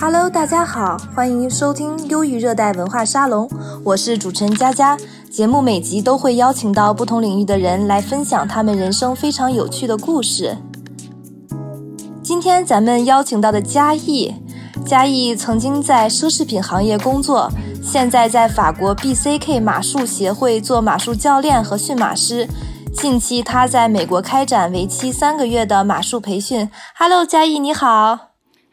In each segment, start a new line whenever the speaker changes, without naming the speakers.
Hello，大家好，欢迎收听忧郁热带文化沙龙，我是主持人佳佳。节目每集都会邀请到不同领域的人来分享他们人生非常有趣的故事。今天咱们邀请到的嘉义，嘉义曾经在奢侈品行业工作，现在在法国 BCK 马术协会做马术教练和驯马师。近期他在美国开展为期三个月的马术培训。Hello，嘉义你好。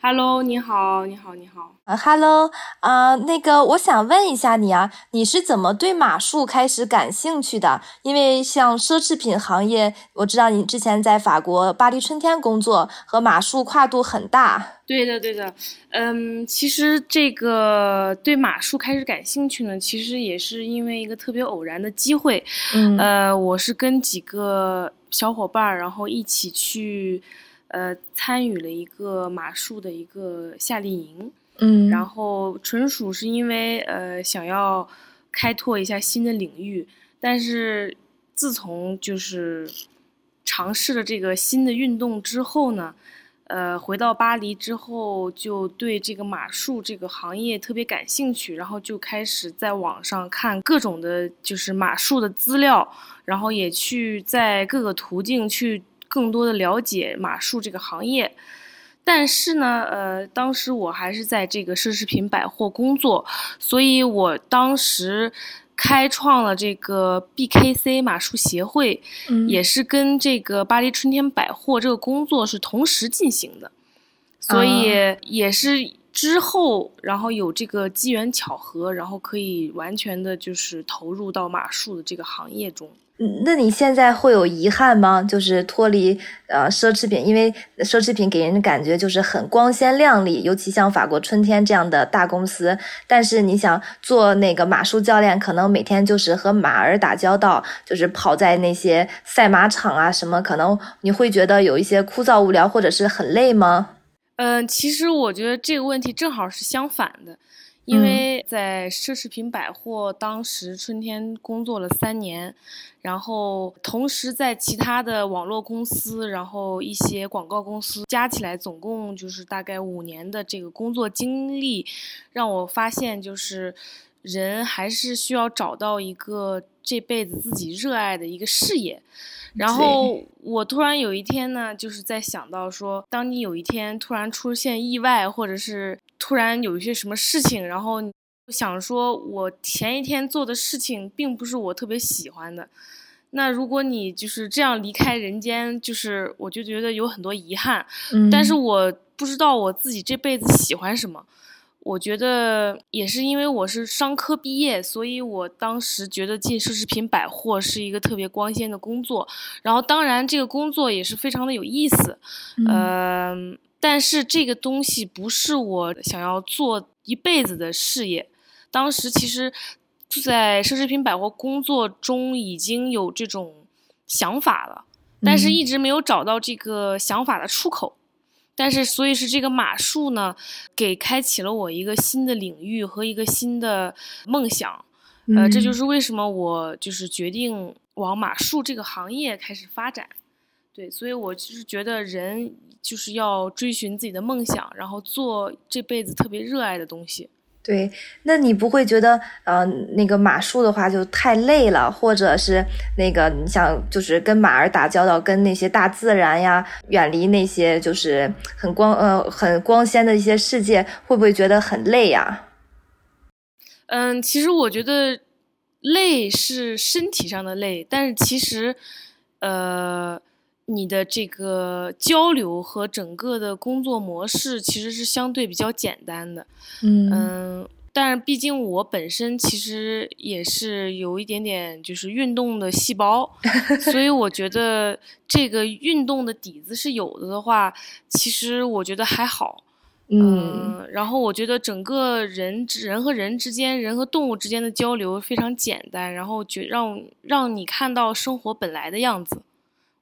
Hello，你好，你好，你好。
啊，Hello，啊，那个，我想问一下你啊，你是怎么对马术开始感兴趣的？因为像奢侈品行业，我知道你之前在法国巴黎春天工作，和马术跨度很大。
对的，对的。嗯，其实这个对马术开始感兴趣呢，其实也是因为一个特别偶然的机会。
嗯，
呃，我是跟几个小伙伴儿，然后一起去。呃，参与了一个马术的一个夏令营，
嗯，
然后纯属是因为呃想要开拓一下新的领域，但是自从就是尝试了这个新的运动之后呢，呃，回到巴黎之后就对这个马术这个行业特别感兴趣，然后就开始在网上看各种的就是马术的资料，然后也去在各个途径去。更多的了解马术这个行业，但是呢，呃，当时我还是在这个奢侈品百货工作，所以我当时开创了这个 BKC 马术协会，也是跟这个巴黎春天百货这个工作是同时进行的，所以也是之后，然后有这个机缘巧合，然后可以完全的就是投入到马术的这个行业中。
那你现在会有遗憾吗？就是脱离呃奢侈品，因为奢侈品给人的感觉就是很光鲜亮丽，尤其像法国春天这样的大公司。但是你想做那个马术教练，可能每天就是和马儿打交道，就是跑在那些赛马场啊什么，可能你会觉得有一些枯燥无聊，或者是很累吗？
嗯，其实我觉得这个问题正好是相反的。因为在奢侈品百货，当时春天工作了三年，然后同时在其他的网络公司，然后一些广告公司加起来，总共就是大概五年的这个工作经历，让我发现就是人还是需要找到一个这辈子自己热爱的一个事业。然后我突然有一天呢，就是在想到说，当你有一天突然出现意外，或者是。突然有一些什么事情，然后想说，我前一天做的事情并不是我特别喜欢的。那如果你就是这样离开人间，就是我就觉得有很多遗憾。
嗯，
但是我不知道我自己这辈子喜欢什么。我觉得也是因为我是商科毕业，所以我当时觉得进奢侈品百货是一个特别光鲜的工作。然后当然这个工作也是非常的有意思。嗯。但是这个东西不是我想要做一辈子的事业。当时其实，在奢侈品百货工作中已经有这种想法了，但是一直没有找到这个想法的出口。但是，所以是这个马术呢，给开启了我一个新的领域和一个新的梦想。呃，这就是为什么我就是决定往马术这个行业开始发展。对，所以我就是觉得人。就是要追寻自己的梦想，然后做这辈子特别热爱的东西。
对，那你不会觉得呃，那个马术的话就太累了，或者是那个你想就是跟马儿打交道，跟那些大自然呀，远离那些就是很光呃很光鲜的一些世界，会不会觉得很累呀？
嗯，其实我觉得累是身体上的累，但是其实呃。你的这个交流和整个的工作模式其实是相对比较简单的，
嗯，
但是毕竟我本身其实也是有一点点就是运动的细胞，所以我觉得这个运动的底子是有的的话，其实我觉得还好，
嗯，
然后我觉得整个人人和人之间，人和动物之间的交流非常简单，然后觉让让你看到生活本来的样子。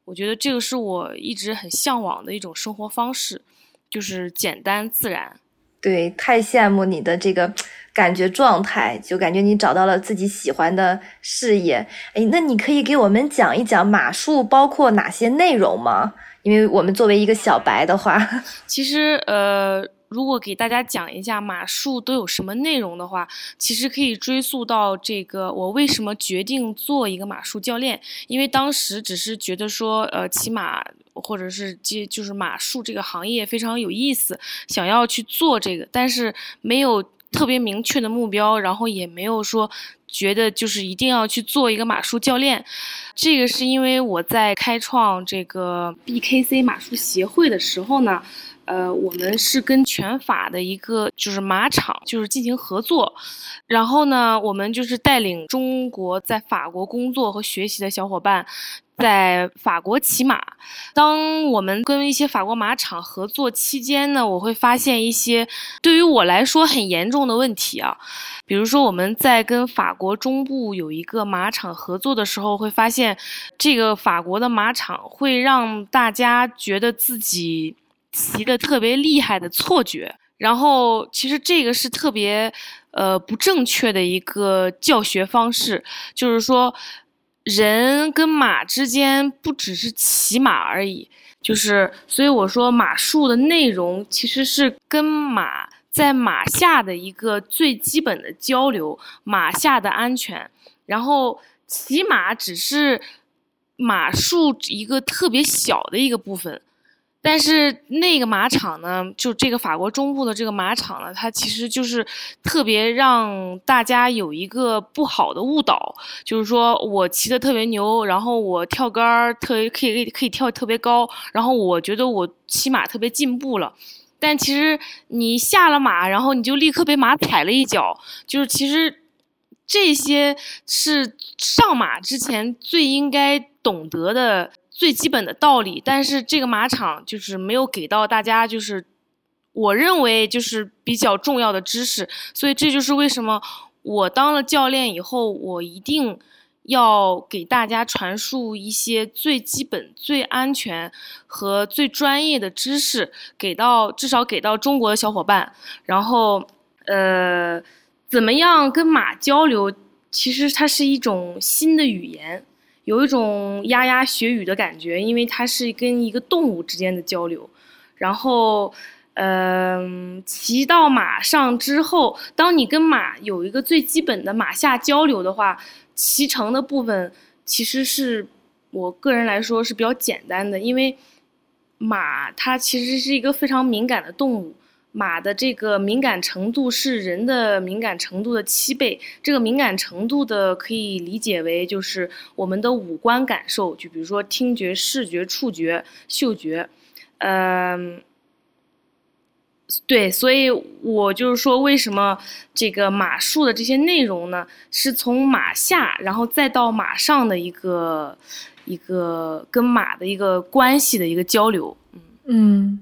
我觉得这个是我一直很向往的一种生活方式，就是简单自然。
对，太羡慕你的这个感觉状态，就感觉你找到了自己喜欢的事业。哎，那你可以给我们讲一讲马术包括哪些内容吗？因为我们作为一个小白的话，
其实呃。如果给大家讲一下马术都有什么内容的话，其实可以追溯到这个我为什么决定做一个马术教练，因为当时只是觉得说，呃，骑马或者是接就是马术这个行业非常有意思，想要去做这个，但是没有特别明确的目标，然后也没有说觉得就是一定要去做一个马术教练。这个是因为我在开创这个 BKC 马术协会的时候呢。呃，我们是跟全法的一个就是马场，就是进行合作，然后呢，我们就是带领中国在法国工作和学习的小伙伴，在法国骑马。当我们跟一些法国马场合作期间呢，我会发现一些对于我来说很严重的问题啊，比如说我们在跟法国中部有一个马场合作的时候，会发现这个法国的马场会让大家觉得自己。骑的特别厉害的错觉，然后其实这个是特别呃不正确的一个教学方式，就是说人跟马之间不只是骑马而已，就是所以我说马术的内容其实是跟马在马下的一个最基本的交流，马下的安全，然后骑马只是马术一个特别小的一个部分。但是那个马场呢，就这个法国中部的这个马场呢，它其实就是特别让大家有一个不好的误导，就是说我骑的特别牛，然后我跳杆儿特别可以可以跳特别高，然后我觉得我骑马特别进步了。但其实你下了马，然后你就立刻被马踩了一脚，就是其实这些是上马之前最应该懂得的。最基本的道理，但是这个马场就是没有给到大家，就是我认为就是比较重要的知识，所以这就是为什么我当了教练以后，我一定要给大家传输一些最基本、最安全和最专业的知识，给到至少给到中国的小伙伴。然后，呃，怎么样跟马交流？其实它是一种新的语言。有一种牙牙学语的感觉，因为它是跟一个动物之间的交流。然后，嗯，骑到马上之后，当你跟马有一个最基本的马下交流的话，骑乘的部分其实是我个人来说是比较简单的，因为马它其实是一个非常敏感的动物。马的这个敏感程度是人的敏感程度的七倍。这个敏感程度的可以理解为就是我们的五官感受，就比如说听觉、视觉、触觉、嗅觉，嗯，对，所以我就是说，为什么这个马术的这些内容呢，是从马下然后再到马上的一个一个跟马的一个关系的一个交流，
嗯嗯。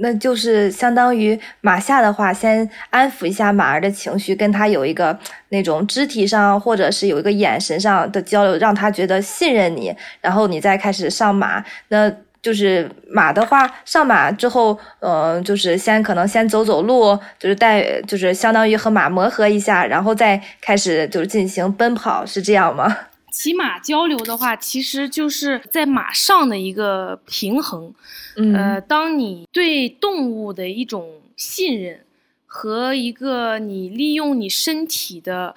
那就是相当于马下的话，先安抚一下马儿的情绪，跟他有一个那种肢体上或者是有一个眼神上的交流，让他觉得信任你，然后你再开始上马。那就是马的话，上马之后，嗯，就是先可能先走走路，就是带，就是相当于和马磨合一下，然后再开始就是进行奔跑，是这样吗？
骑马交流的话，其实就是在马上的一个平衡。呃，当你对动物的一种信任和一个你利用你身体的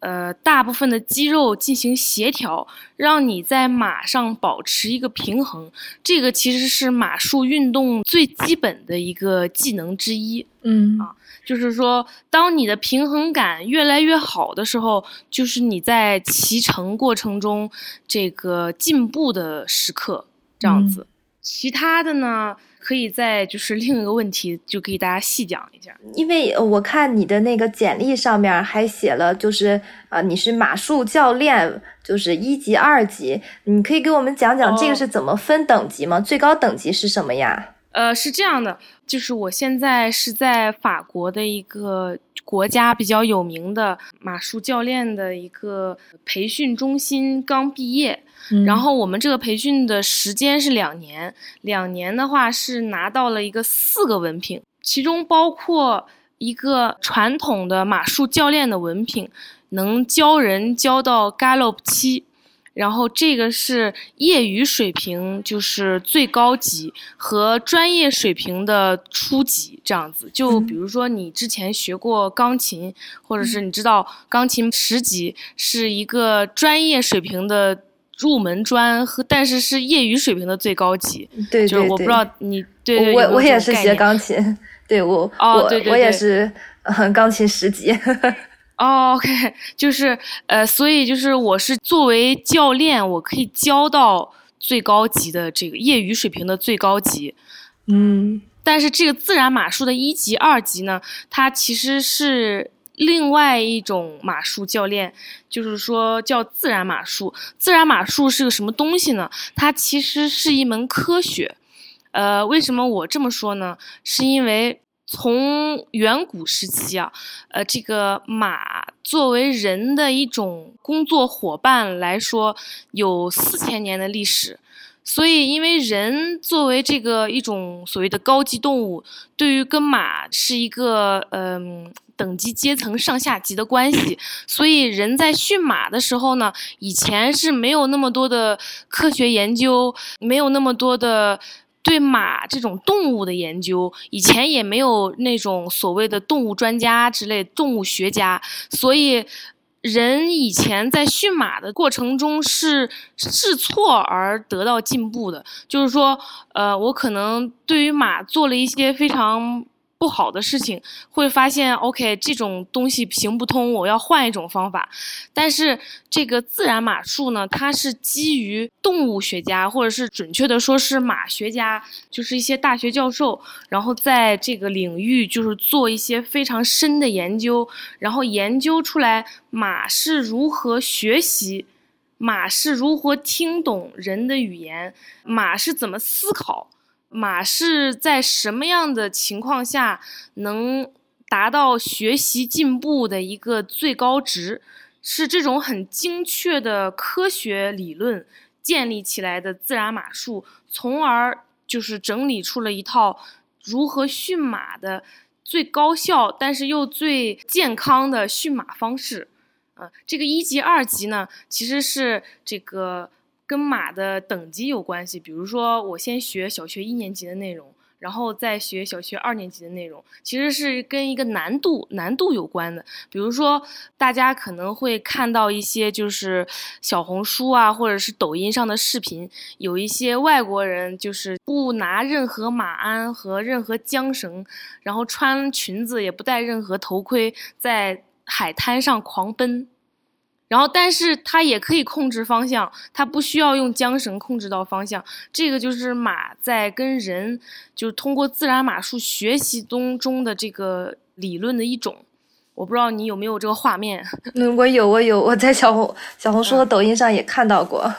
呃大部分的肌肉进行协调，让你在马上保持一个平衡，这个其实是马术运动最基本的一个技能之一。
嗯
啊。就是说，当你的平衡感越来越好的时候，就是你在骑乘过程中这个进步的时刻，这样子。其他的呢，可以在就是另一个问题，就给大家细讲一下。
因为我看你的那个简历上面还写了，就是呃，你是马术教练，就是一级、二级，你可以给我们讲讲这个是怎么分等级吗？最高等级是什么呀？
呃，是这样的，就是我现在是在法国的一个国家比较有名的马术教练的一个培训中心刚毕业，然后我们这个培训的时间是两年，两年的话是拿到了一个四个文凭，其中包括一个传统的马术教练的文凭，能教人教到 Gallop 七。然后这个是业余水平，就是最高级和专业水平的初级这样子。就比如说你之前学过钢琴，或者是你知道钢琴十级是一个专业水平的入门专，和但是是业余水平的最高级。
对，
就是我不知道你对
我我也是学钢琴，对我哦
我
我也是钢琴十级。
哦，OK，就是呃，所以就是我是作为教练，我可以教到最高级的这个业余水平的最高级，
嗯，
但是这个自然马术的一级、二级呢，它其实是另外一种马术教练，就是说叫自然马术。自然马术是个什么东西呢？它其实是一门科学，呃，为什么我这么说呢？是因为。从远古时期啊，呃，这个马作为人的一种工作伙伴来说，有四千年的历史。所以，因为人作为这个一种所谓的高级动物，对于跟马是一个嗯等级阶层上下级的关系，所以人在驯马的时候呢，以前是没有那么多的科学研究，没有那么多的。对马这种动物的研究，以前也没有那种所谓的动物专家之类动物学家，所以人以前在驯马的过程中是试错而得到进步的。就是说，呃，我可能对于马做了一些非常。不好的事情会发现，OK，这种东西行不通，我要换一种方法。但是这个自然马术呢，它是基于动物学家，或者是准确的说是马学家，就是一些大学教授，然后在这个领域就是做一些非常深的研究，然后研究出来马是如何学习，马是如何听懂人的语言，马是怎么思考。马是在什么样的情况下能达到学习进步的一个最高值？是这种很精确的科学理论建立起来的自然马术，从而就是整理出了一套如何驯马的最高效，但是又最健康的驯马方式。啊，这个一级、二级呢，其实是这个。跟马的等级有关系，比如说我先学小学一年级的内容，然后再学小学二年级的内容，其实是跟一个难度难度有关的。比如说大家可能会看到一些就是小红书啊，或者是抖音上的视频，有一些外国人就是不拿任何马鞍和任何缰绳，然后穿裙子也不戴任何头盔，在海滩上狂奔。然后，但是它也可以控制方向，它不需要用缰绳控制到方向。这个就是马在跟人，就是通过自然马术学习中中的这个理论的一种。我不知道你有没有这个画面？
嗯，我有，我有，我在小红小红书和抖音上也看到过，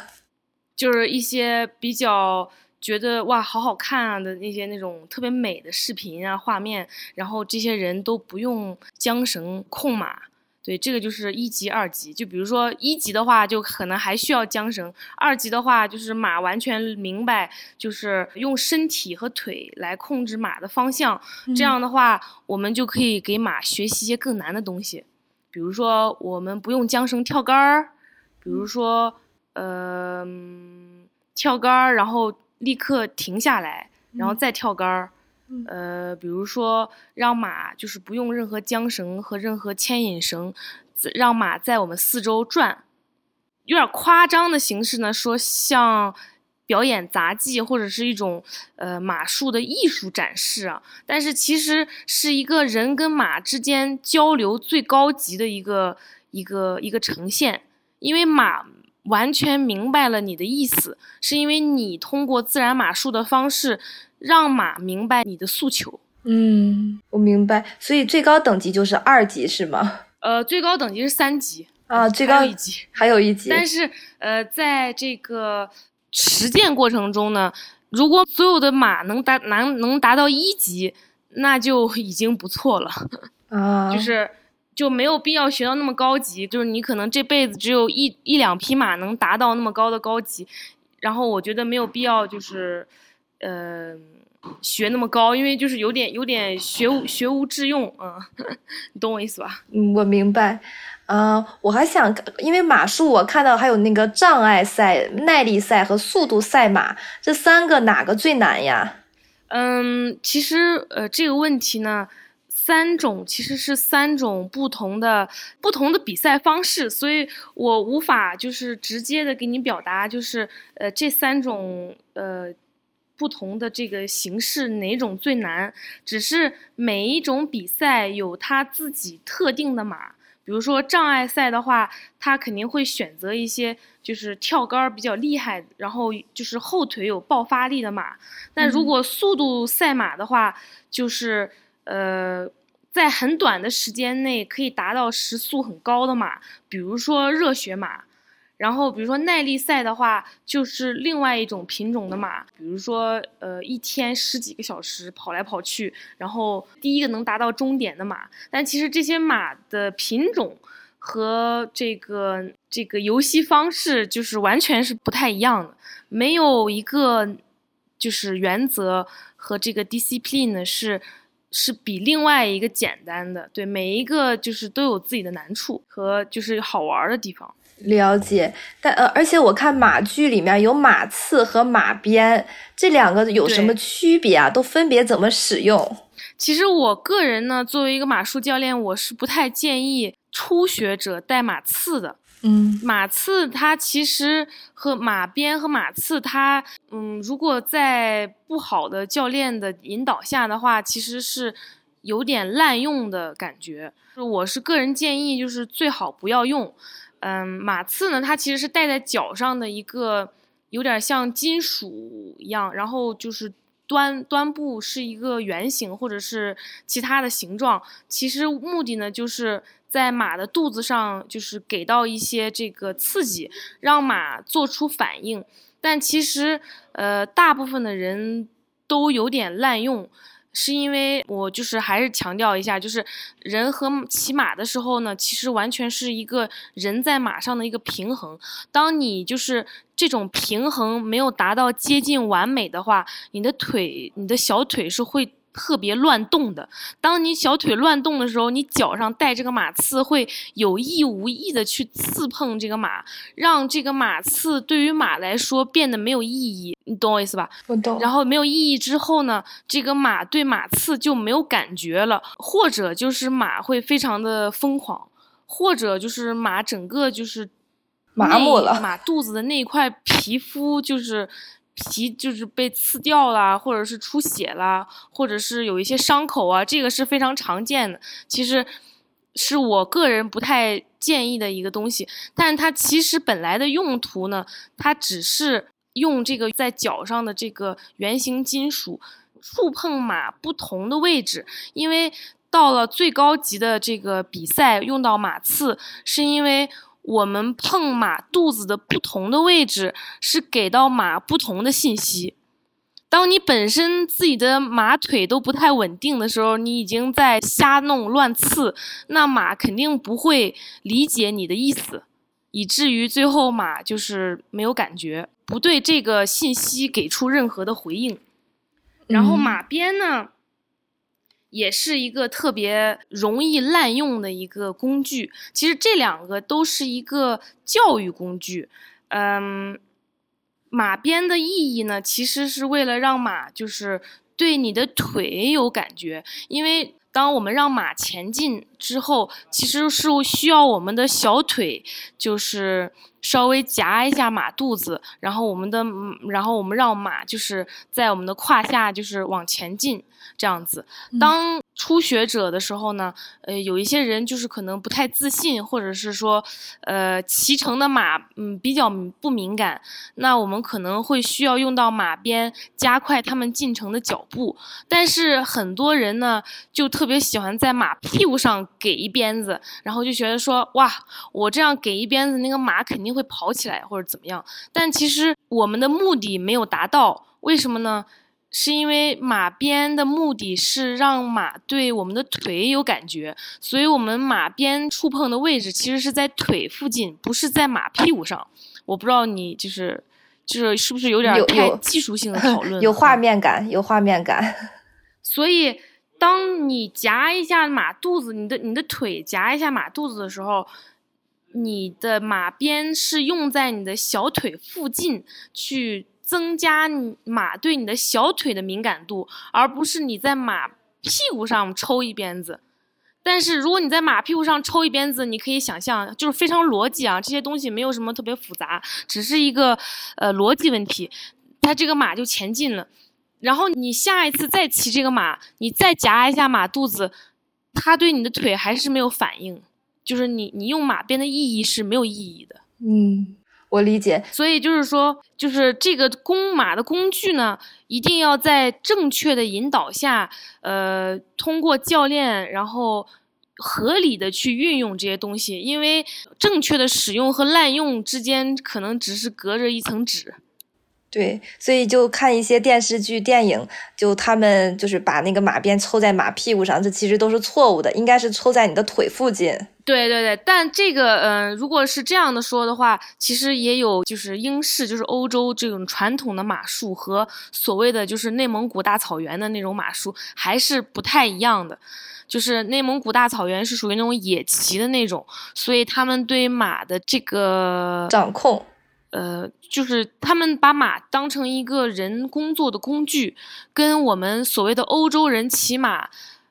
就是一些比较觉得哇好好看啊的那些那种特别美的视频啊画面，然后这些人都不用缰绳控马。对，这个就是一级、二级。就比如说一级的话，就可能还需要缰绳；二级的话，就是马完全明白，就是用身体和腿来控制马的方向。这样的话，我们就可以给马学习一些更难的东西，比如说我们不用缰绳跳杆儿，比如说呃跳杆儿，然后立刻停下来，然后再跳杆儿。呃，比如说让马就是不用任何缰绳和任何牵引绳，让马在我们四周转，有点夸张的形式呢，说像表演杂技或者是一种呃马术的艺术展示啊，但是其实是一个人跟马之间交流最高级的一个一个一个呈现，因为马完全明白了你的意思，是因为你通过自然马术的方式。让马明白你的诉求。
嗯，我明白。所以最高等级就是二级是吗？
呃，最高等级是三级
啊，最高
一级
还有一级。
但是呃，在这个实践过程中呢，如果所有的马能达能能达到一级，那就已经不错了
啊。
就是就没有必要学到那么高级。就是你可能这辈子只有一一两匹马能达到那么高的高级，然后我觉得没有必要就是。呃，学那么高，因为就是有点有点学无学无致用，嗯，你懂我意思吧？
嗯，我明白。嗯，我还想，因为马术我看到还有那个障碍赛、耐力赛和速度赛马，这三个哪个最难呀？
嗯，其实呃这个问题呢，三种其实是三种不同的不同的比赛方式，所以我无法就是直接的给你表达，就是呃这三种呃不同的这个形式哪种最难，只是每一种比赛有它自己特定的马。比如说障碍赛的话，他肯定会选择一些就是跳杆比较厉害，然后就是后腿有爆发力的马。但如果速度赛马的话，就是呃，在很短的时间内可以达到时速很高的马，比如说热血马。然后，比如说耐力赛的话，就是另外一种品种的马，比如说，呃，一天十几个小时跑来跑去，然后第一个能达到终点的马。但其实这些马的品种和这个这个游戏方式就是完全是不太一样的，没有一个就是原则和这个 discipline 是是比另外一个简单的。对，每一个就是都有自己的难处和就是好玩的地方。
了解，但呃，而且我看马具里面有马刺和马鞭，这两个有什么区别啊？都分别怎么使用？
其实我个人呢，作为一个马术教练，我是不太建议初学者带马刺的。
嗯，
马刺它其实和马鞭和马刺，它嗯，如果在不好的教练的引导下的话，其实是有点滥用的感觉。我是个人建议，就是最好不要用。嗯，马刺呢，它其实是戴在脚上的一个有点像金属一样，然后就是端端部是一个圆形或者是其他的形状。其实目的呢，就是在马的肚子上，就是给到一些这个刺激，让马做出反应。但其实，呃，大部分的人都有点滥用。是因为我就是还是强调一下，就是人和骑马的时候呢，其实完全是一个人在马上的一个平衡。当你就是这种平衡没有达到接近完美的话，你的腿，你的小腿是会。特别乱动的，当你小腿乱动的时候，你脚上带这个马刺会有意无意的去刺碰这个马，让这个马刺对于马来说变得没有意义，你懂我意思吧？
我懂。
然后没有意义之后呢，这个马对马刺就没有感觉了，或者就是马会非常的疯狂，或者就是马整个就是
麻木了，
马肚子的那一块皮肤就是。皮就是被刺掉了，或者是出血了，或者是有一些伤口啊，这个是非常常见的。其实是我个人不太建议的一个东西，但它其实本来的用途呢，它只是用这个在脚上的这个圆形金属触碰马不同的位置，因为到了最高级的这个比赛用到马刺，是因为。我们碰马肚子的不同的位置，是给到马不同的信息。当你本身自己的马腿都不太稳定的时候，你已经在瞎弄乱刺，那马肯定不会理解你的意思，以至于最后马就是没有感觉，不对这个信息给出任何的回应。然后马鞭呢？也是一个特别容易滥用的一个工具。其实这两个都是一个教育工具。嗯，马鞭的意义呢，其实是为了让马就是对你的腿有感觉。因为当我们让马前进之后，其实是需要我们的小腿就是稍微夹一下马肚子，然后我们的，然后我们让马就是在我们的胯下就是往前进。这样子，当初学者的时候呢，呃，有一些人就是可能不太自信，或者是说，呃，骑乘的马，嗯，比较不敏感，那我们可能会需要用到马鞭，加快他们进城的脚步。但是很多人呢，就特别喜欢在马屁股上给一鞭子，然后就觉得说，哇，我这样给一鞭子，那个马肯定会跑起来或者怎么样。但其实我们的目的没有达到，为什么呢？是因为马鞭的目的是让马对我们的腿有感觉，所以我们马鞭触碰的位置其实是在腿附近，不是在马屁股上。我不知道你就是就是是不是有点太技术性的 讨论？
有画面感，有画面感。
所以，当你夹一下马肚子，你的你的腿夹一下马肚子的时候，你的马鞭是用在你的小腿附近去增加马对你的小腿的敏感度，而不是你在马屁股上抽一鞭子。但是如果你在马屁股上抽一鞭子，你可以想象，就是非常逻辑啊，这些东西没有什么特别复杂，只是一个呃逻辑问题，它这个马就前进了。然后你下一次再骑这个马，你再夹一下马肚子，它对你的腿还是没有反应，就是你你用马鞭的意义是没有意义的。
嗯。我理解，
所以就是说，就是这个弓马的工具呢，一定要在正确的引导下，呃，通过教练，然后合理的去运用这些东西，因为正确的使用和滥用之间，可能只是隔着一层纸。
对，所以就看一些电视剧、电影，就他们就是把那个马鞭抽在马屁股上，这其实都是错误的，应该是抽在你的腿附近。
对对对，但这个，嗯，如果是这样的说的话，其实也有就是英式，就是欧洲这种传统的马术和所谓的就是内蒙古大草原的那种马术还是不太一样的，就是内蒙古大草原是属于那种野骑的那种，所以他们对马的这个
掌控。
呃，就是他们把马当成一个人工作的工具，跟我们所谓的欧洲人骑马，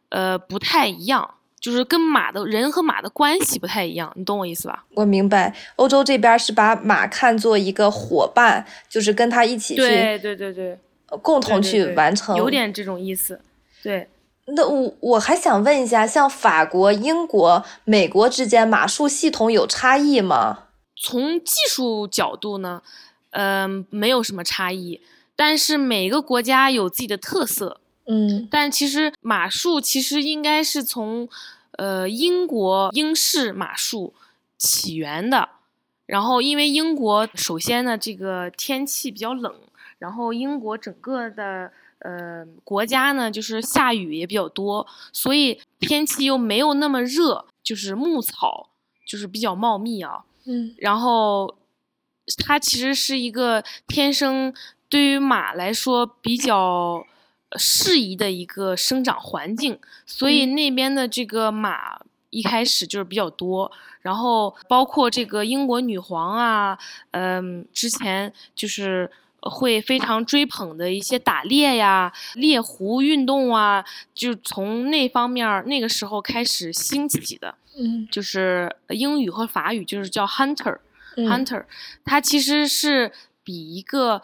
呃，不太一样，就是跟马的人和马的关系不太一样，你懂我意思吧？
我明白，欧洲这边是把马看作一个伙伴，就是跟他一起去，
对对对对，
共同去完成，
有点这种意思。对，
那我我还想问一下，像法国、英国、美国之间马术系统有差异吗？
从技术角度呢，嗯，没有什么差异，但是每个国家有自己的特色，
嗯，
但其实马术其实应该是从，呃，英国英式马术起源的，然后因为英国首先呢，这个天气比较冷，然后英国整个的呃国家呢就是下雨也比较多，所以天气又没有那么热，就是牧草就是比较茂密啊。
嗯，
然后它其实是一个天生对于马来说比较适宜的一个生长环境，所以那边的这个马一开始就是比较多。然后包括这个英国女皇啊，嗯，之前就是会非常追捧的一些打猎呀、猎狐运动啊，就从那方面那个时候开始兴起的。
嗯，
就是英语和法语就是叫 hunter，hunter，它其实是比一个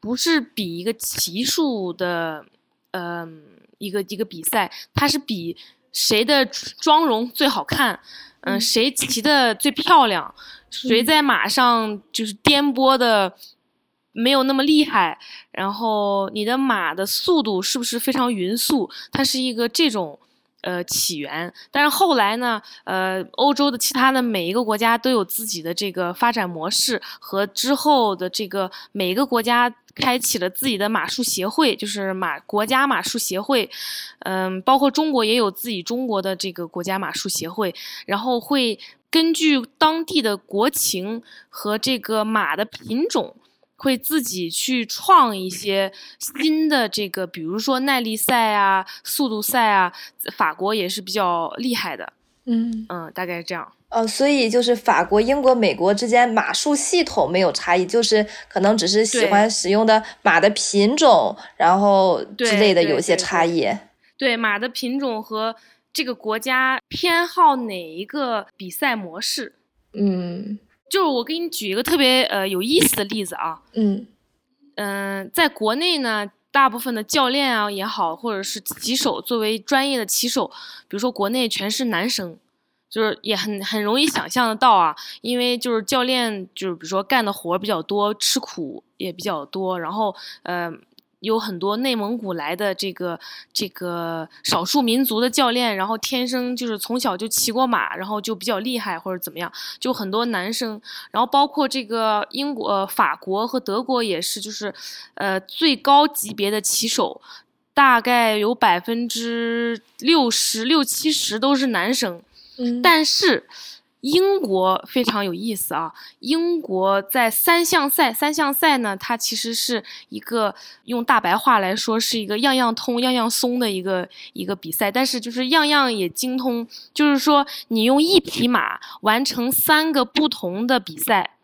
不是比一个骑术的，嗯，一个一个比赛，它是比谁的妆容最好看，嗯，谁骑的最漂亮，谁在马上就是颠簸的没有那么厉害，然后你的马的速度是不是非常匀速，它是一个这种。呃，起源，但是后来呢，呃，欧洲的其他的每一个国家都有自己的这个发展模式，和之后的这个每一个国家开启了自己的马术协会，就是马国家马术协会，嗯，包括中国也有自己中国的这个国家马术协会，然后会根据当地的国情和这个马的品种。会自己去创一些新的这个，比如说耐力赛啊、速度赛啊，法国也是比较厉害的。
嗯
嗯，大概是这样。
呃，所以就是法国、英国、美国之间马术系统没有差异，就是可能只是喜欢使用的马的品种，然后之类的有一些差异。
对马的品种和这个国家偏好哪一个比赛模式。
嗯。
就是我给你举一个特别呃有意思的例子啊，
嗯
嗯，在国内呢，大部分的教练啊也好，或者是骑手作为专业的骑手，比如说国内全是男生，就是也很很容易想象得到啊，因为就是教练就是比如说干的活比较多，吃苦也比较多，然后呃。有很多内蒙古来的这个这个少数民族的教练，然后天生就是从小就骑过马，然后就比较厉害或者怎么样，就很多男生，然后包括这个英国、法国和德国也是，就是呃最高级别的骑手，大概有百分之六十六七十都是男生，
嗯，
但是英国非常有意思啊！英国在三项赛，三项赛呢，它其实是一个用大白话来说，是一个样样通、样样松的一个一个比赛。但是就是样样也精通，就是说你用一匹马完成三个不同的比赛。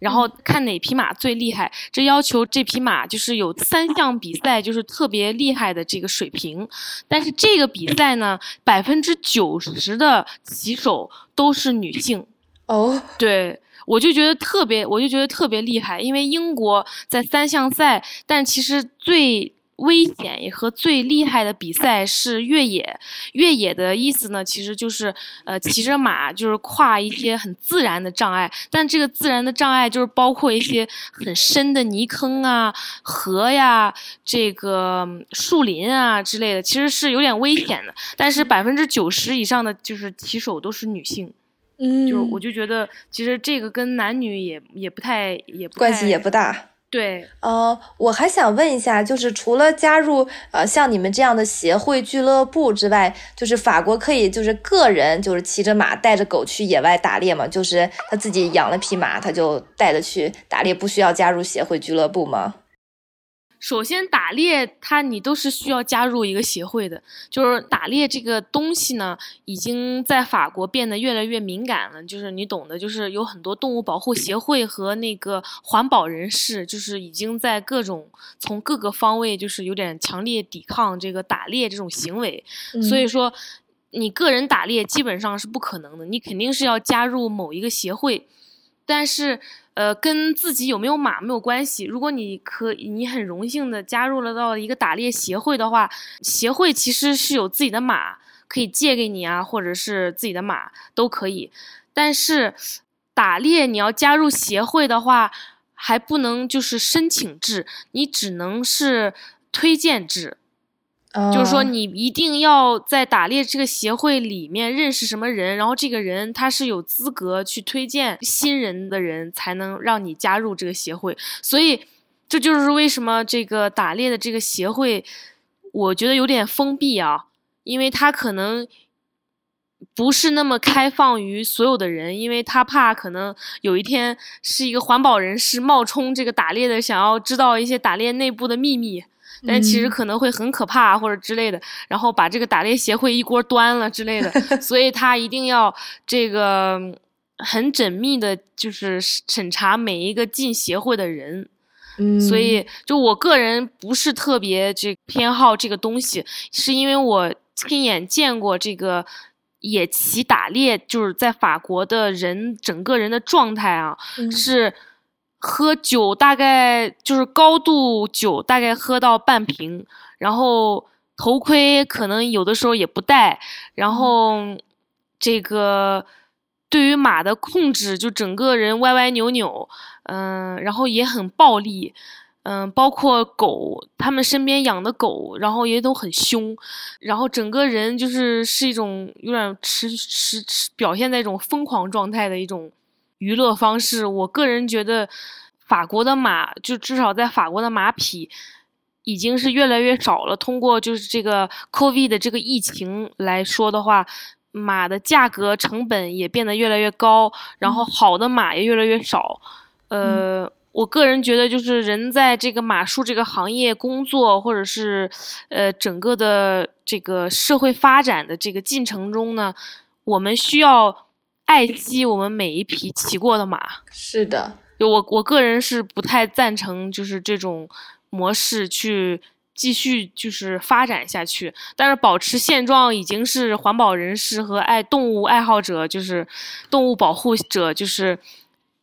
然后看哪匹马最厉害，这要求这匹马就是有三项比赛就是特别厉害的这个水平。但是这个比赛呢，百分之九十的骑手都是女性。
哦，
对，我就觉得特别，我就觉得特别厉害，因为英国在三项赛，但其实最。危险也和最厉害的比赛是越野。越野的意思呢，其实就是呃骑着马，就是跨一些很自然的障碍。但这个自然的障碍就是包括一些很深的泥坑啊、河呀、这个树林啊之类的，其实是有点危险的。但是百分之九十以上的就是骑手都是女性，
嗯，
就我就觉得其实这个跟男女也也不太也不
关系也不大。
对，
呃，我还想问一下，就是除了加入呃像你们这样的协会俱乐部之外，就是法国可以就是个人就是骑着马带着狗去野外打猎吗？就是他自己养了匹马，他就带着去打猎，不需要加入协会俱乐部吗？
首先，打猎它你都是需要加入一个协会的。就是打猎这个东西呢，已经在法国变得越来越敏感了。就是你懂的，就是有很多动物保护协会和那个环保人士，就是已经在各种从各个方位，就是有点强烈抵抗这个打猎这种行为。所以说，你个人打猎基本上是不可能的，你肯定是要加入某一个协会。但是。呃，跟自己有没有马没有关系。如果你可你很荣幸的加入了到一个打猎协会的话，协会其实是有自己的马可以借给你啊，或者是自己的马都可以。但是打猎你要加入协会的话，还不能就是申请制，你只能是推荐制。就是说，你一定要在打猎这个协会里面认识什么人，然后这个人他是有资格去推荐新人的人，才能让你加入这个协会。所以，这就是为什么这个打猎的这个协会，我觉得有点封闭啊，因为他可能不是那么开放于所有的人，因为他怕可能有一天是一个环保人士冒充这个打猎的，想要知道一些打猎内部的秘密。但其实可能会很可怕或者之类的，然后把这个打猎协会一锅端了之类的，所以他一定要这个很缜密的，就是审查每一个进协会的人。
嗯，
所以就我个人不是特别这偏好这个东西，是因为我亲眼见过这个野骑打猎，就是在法国的人整个人的状态啊是。喝酒大概就是高度酒，大概喝到半瓶，然后头盔可能有的时候也不戴，然后这个对于马的控制就整个人歪歪扭扭，嗯，然后也很暴力，嗯，包括狗，他们身边养的狗，然后也都很凶，然后整个人就是是一种有点持持持表现在一种疯狂状态的一种。娱乐方式，我个人觉得，法国的马就至少在法国的马匹已经是越来越少了。通过就是这个 COVID 的这个疫情来说的话，马的价格成本也变得越来越高，然后好的马也越来越少。呃，我个人觉得，就是人在这个马术这个行业工作，或者是呃整个的这个社会发展的这个进程中呢，我们需要。爱惜我们每一匹骑过的马，
是的，
就我我个人是不太赞成，就是这种模式去继续就是发展下去。但是保持现状已经是环保人士和爱动物爱好者，就是动物保护者，就是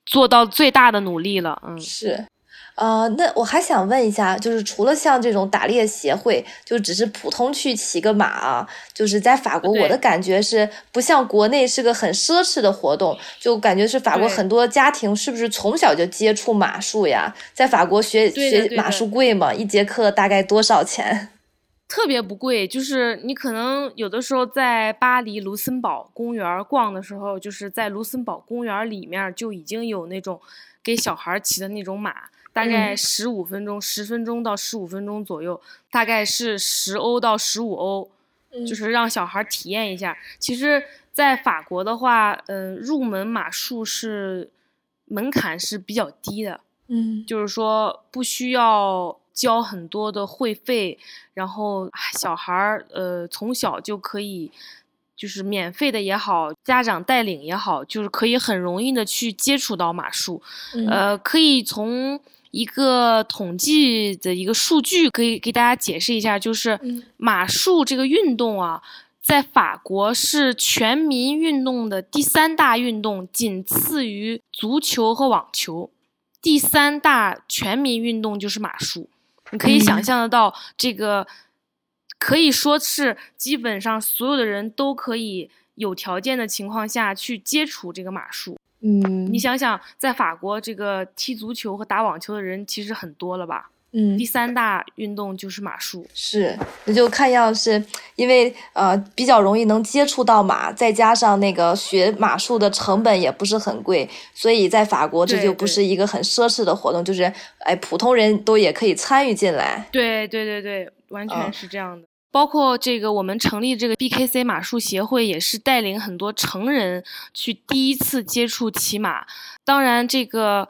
做到最大的努力了。嗯，
是。呃，那我还想问一下，就是除了像这种打猎协会，就只是普通去骑个马啊，就是在法国，我的感觉是不像国内是个很奢侈的活动，就感觉是法国很多家庭是不是从小就接触马术呀？在法国学学马术贵吗？一节课大概多少钱？
特别不贵，就是你可能有的时候在巴黎卢森堡公园逛的时候，就是在卢森堡公园里面就已经有那种给小孩骑的那种马。大概十五分钟，十分钟到十五分钟左右，大概是十欧到十五欧，就是让小孩体验一下。其实，在法国的话，嗯、入门马术是门槛是比较低的，
嗯
就是说不需要交很多的会费，然后啊小孩儿呃从小就可以。就是免费的也好，家长带领也好，就是可以很容易的去接触到马术。
嗯
呃，可以从一个统计的一个数据，可以给大家解释一下，就是
嗯
马术这个运动啊，在法国是全民运动的第三大运动，仅次于足球和网球。第三大全民运动就是马术，你可以想
嗯
象得到，这个可以说是基本上所有的人都可以有条件的情况下去接触这个马术。
嗯，
你想想，在法国这个踢足球和打网球的人其实很多了吧？
嗯
第三大运动就是马术。
是，那就看样是因为呃比较容易能接触到马，再加上那个学马术的成本也不是很贵，所以在法国这就不是一个很奢侈的活动，就是哎普通人都也可以参与进来。
对对对对，完
嗯
全是这样的。包括这个，我们成立这个 BKC 马术协会，也是带领很多成人去第一次接触骑马。当然，这个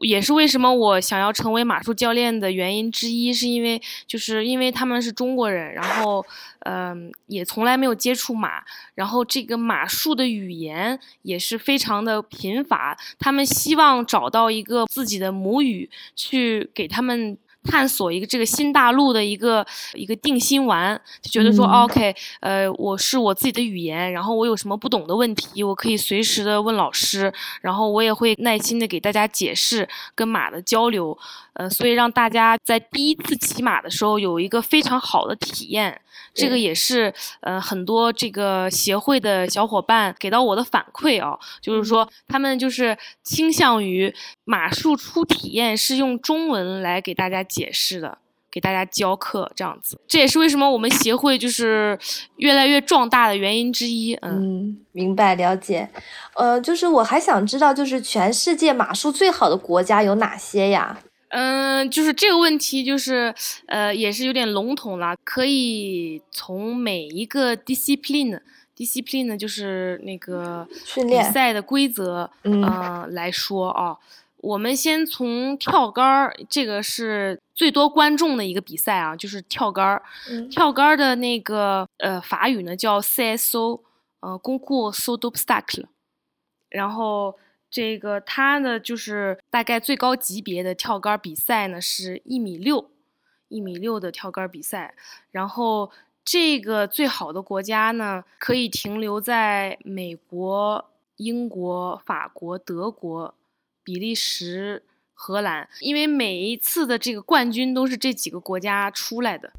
也是为什么我想要成为马术教练的原因之一，是因为就是因为他们是中国人，然后嗯、也从来没有接触马，然后这个马术的语言也是非常的贫乏，他们希望找到一个自己的母语，去给他们探索一个这个新大陆的一个一个定心丸，就觉得说、
嗯。
O k 呃，我是我自己的语言，然后我有什么不懂的问题，我可以随时的问老师，然后我也会耐心的给大家解释跟马的交流，呃，所以让大家在第一次骑马的时候有一个非常好的体验。这个也是呃很多这个协会的小伙伴给到我的反馈啊，就是说他们就是倾向于马术初体验是用中文来给大家解释的。给大家教课这样子，这也是为什么我们协会就是越来越壮大的原因之一。嗯，
嗯，明白了解。呃，就是我还想知道，就是全世界马术最好的国家有哪些呀？
嗯，就是这个问题，就是呃，也是有点笼统了。可以从每一个 discipline，discipline 就是那个比
训练
赛的规则，
嗯
呃来说啊。我们先从跳杆儿，这个是最多观众的一个比赛啊，就是跳杆儿。
嗯
跳杆儿的那个呃法语呢叫 CSO，呃，Concours saut d'obstacle。然后这个它呢就是大概最高级别的跳杆儿比赛呢是一米六，一米六的跳杆儿比赛。然后这个最好的国家呢可以停留在美国、英国、法国、德国、比利时。荷兰，因为每一次的这个冠军都是这几个国家出来的，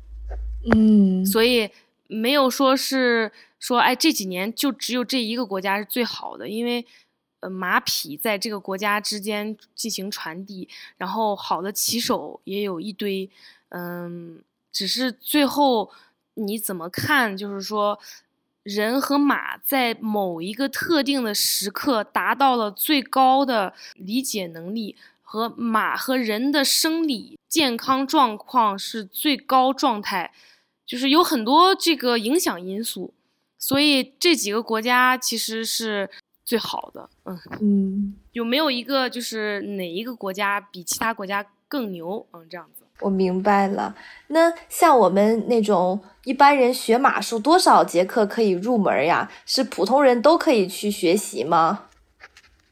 嗯，
所以没有说是说，哎，这几年就只有这一个国家是最好的，因为呃马匹在这个国家之间进行传递，然后好的骑手也有一堆，嗯，只是最后你怎么看，就是说。人和马在某一个特定的时刻达到了最高的理解能力，和马和人的生理健康状况是最高状态，就是有很多这个影响因素，所以这几个国家其实是最好的。嗯，
嗯，
有没有一个就是哪一个国家比其他国家更牛？嗯，这样子。
我明白了。那像我们那种一般人学马术，多少节课可以入门呀？是普通人都可以去学习吗？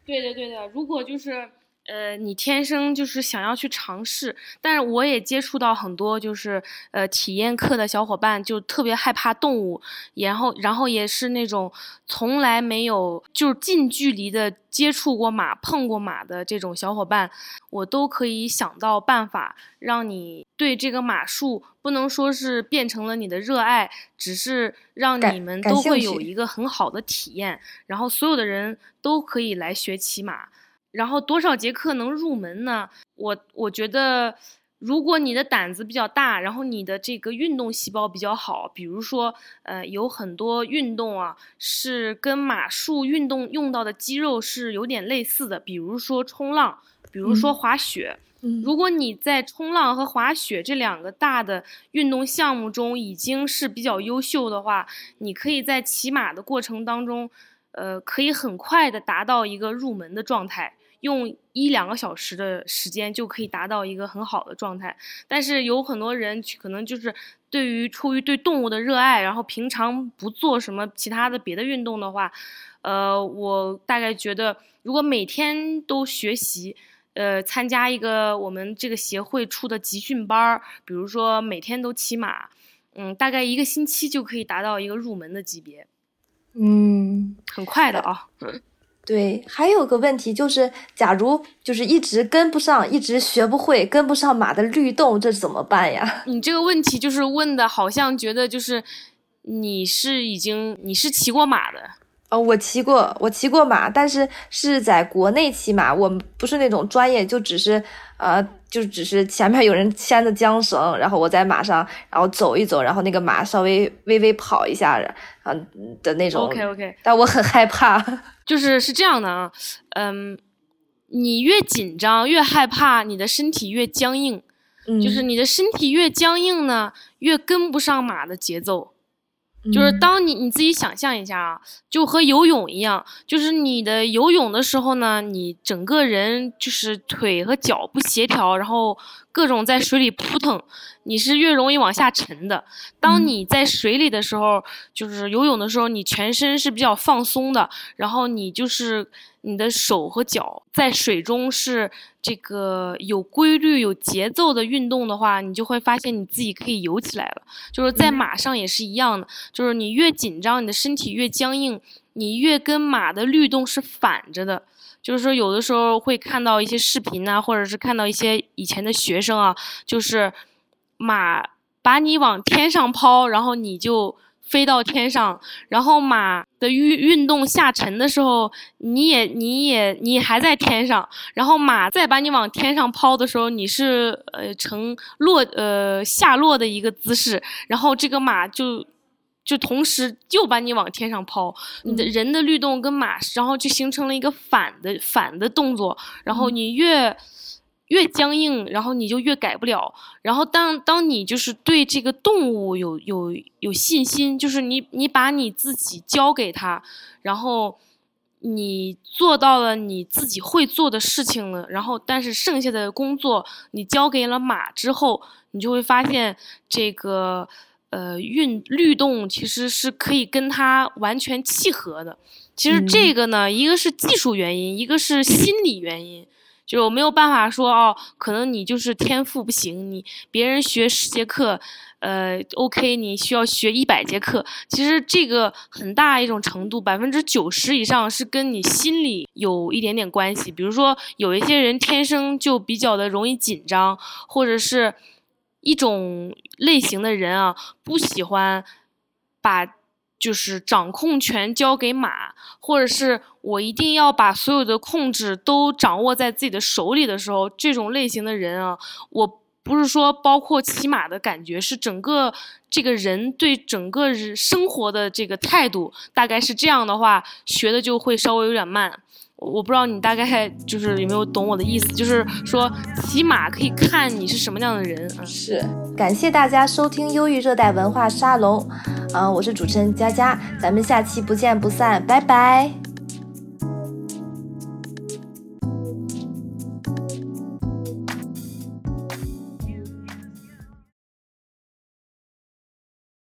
对的，对的。如果就是呃，你天生就是想要去尝试，但是我也接触到很多就是呃体验课的小伙伴，就特别害怕动物，然后然后也是那种从来没有就是近距离的接触过马、碰过马的这种小伙伴，我都可以想到办法让你对这个马术不能说是变成了你的热爱，只是让你们都会有一个很好的体验，然后所有的人都可以来学骑马。然后多少节课能入门呢？我我觉得，如果你的胆子比较大，然后你的这个运动细胞比较好，比如说，呃，有很多运动啊是跟马术运动用到的肌肉是有点类似的，比如说冲浪，比如说
嗯。
滑雪，如果你在冲浪和滑雪这两个大的运动项目中已经是比较优秀的话，你可以在骑马的过程当中，呃，可以很快的达到一个入门的状态，用一两个小时的时间就可以达到一个很好的状态。但是有很多人可能就是对于出于对动物的热爱，然后平常不做什么其他的别的运动的话，呃，我大概觉得如果每天都学习。呃，参加一个我们这个协会出的集训班儿，比如说每天都骑马，嗯，大概一个星期就可以达到一个入门的级别，
嗯，
很快的啊。
对，还有个问题就是，假如就是一直跟不上，一直学不会，跟不上马的律动，这怎么办呀？
你这个问题就是问的，好像觉得就是你是已经你是骑过马的。
哦，我骑过，我骑过马，但是是在国内骑马，我们不是那种专业，就只是，呃，就只是前面有人牵着缰绳，然后我在马上，然后走一走，然后那个马稍微微微跑一下，啊的那种。
OK OK。
但我很害怕，
就是是这样的啊，嗯，你越紧张越害怕，你的身体越僵硬，就是你的身体越僵硬呢，越跟不上马的节奏。就是当你你自己想象一下啊，就和游泳一样，就是你的游泳的时候呢，你整个人就是腿和脚不协调，然后各种在水里扑腾，你是越容易往下沉的。当你在水里的时候，就是游泳的时候，你全身是比较放松的，然后你就是你的手和脚在水中是。这个有规律、有节奏的运动的话，你就会发现你自己可以游起来了。就是在马上也是一样的，就是你越紧张，你的身体越僵硬，你越跟马的律动是反着的。就是说，有的时候会看到一些视频啊，或者是看到一些以前的学生啊，就是马把你往天上抛，然后你就。飞到天上，然后马的运运动下沉的时候，你也你也你还在天上，然后马再把你往天上抛的时候，你是呃呈落呃下落的一个姿势，然后这个马就就同时又把你往天上抛，你的人的律动跟马，然后就形成了一个反的反的动作，然后你越。越僵硬，然后你就越改不了。然后当当你就是对这个动物有有有信心，就是你你把你自己交给他，然后你做到了你自己会做的事情了，然后但是剩下的工作你交给了马之后，你就会发现这个呃运律动其实是可以跟它完全契合的。其实这个呢，一个是技术原因，一个是心理原因。就我没有办法说哦，可能你就是天赋不行，你别人学十节课，呃，OK，你需要学一百节课。其实这个很大一种程度，百分之九十以上是跟你心理有一点点关系。比如说，有一些人天生就比较的容易紧张，或者是一种类型的人啊，不喜欢把。就是掌控权交给马，或者是我一定要把所有的控制都掌握在自己的手里的时候，这种类型的人啊，我不是说包括骑马的感觉，是整个这个人对整个生活的这个态度，大概是这样的话，学的就会稍微有点慢。我不知道你大概就是有没有懂我的意思，就是说起码可以看你是什么样的人啊。
是，感谢大家收听忧郁热带文化沙龙，嗯，我是主持人佳佳，咱们下期不见不散，拜拜。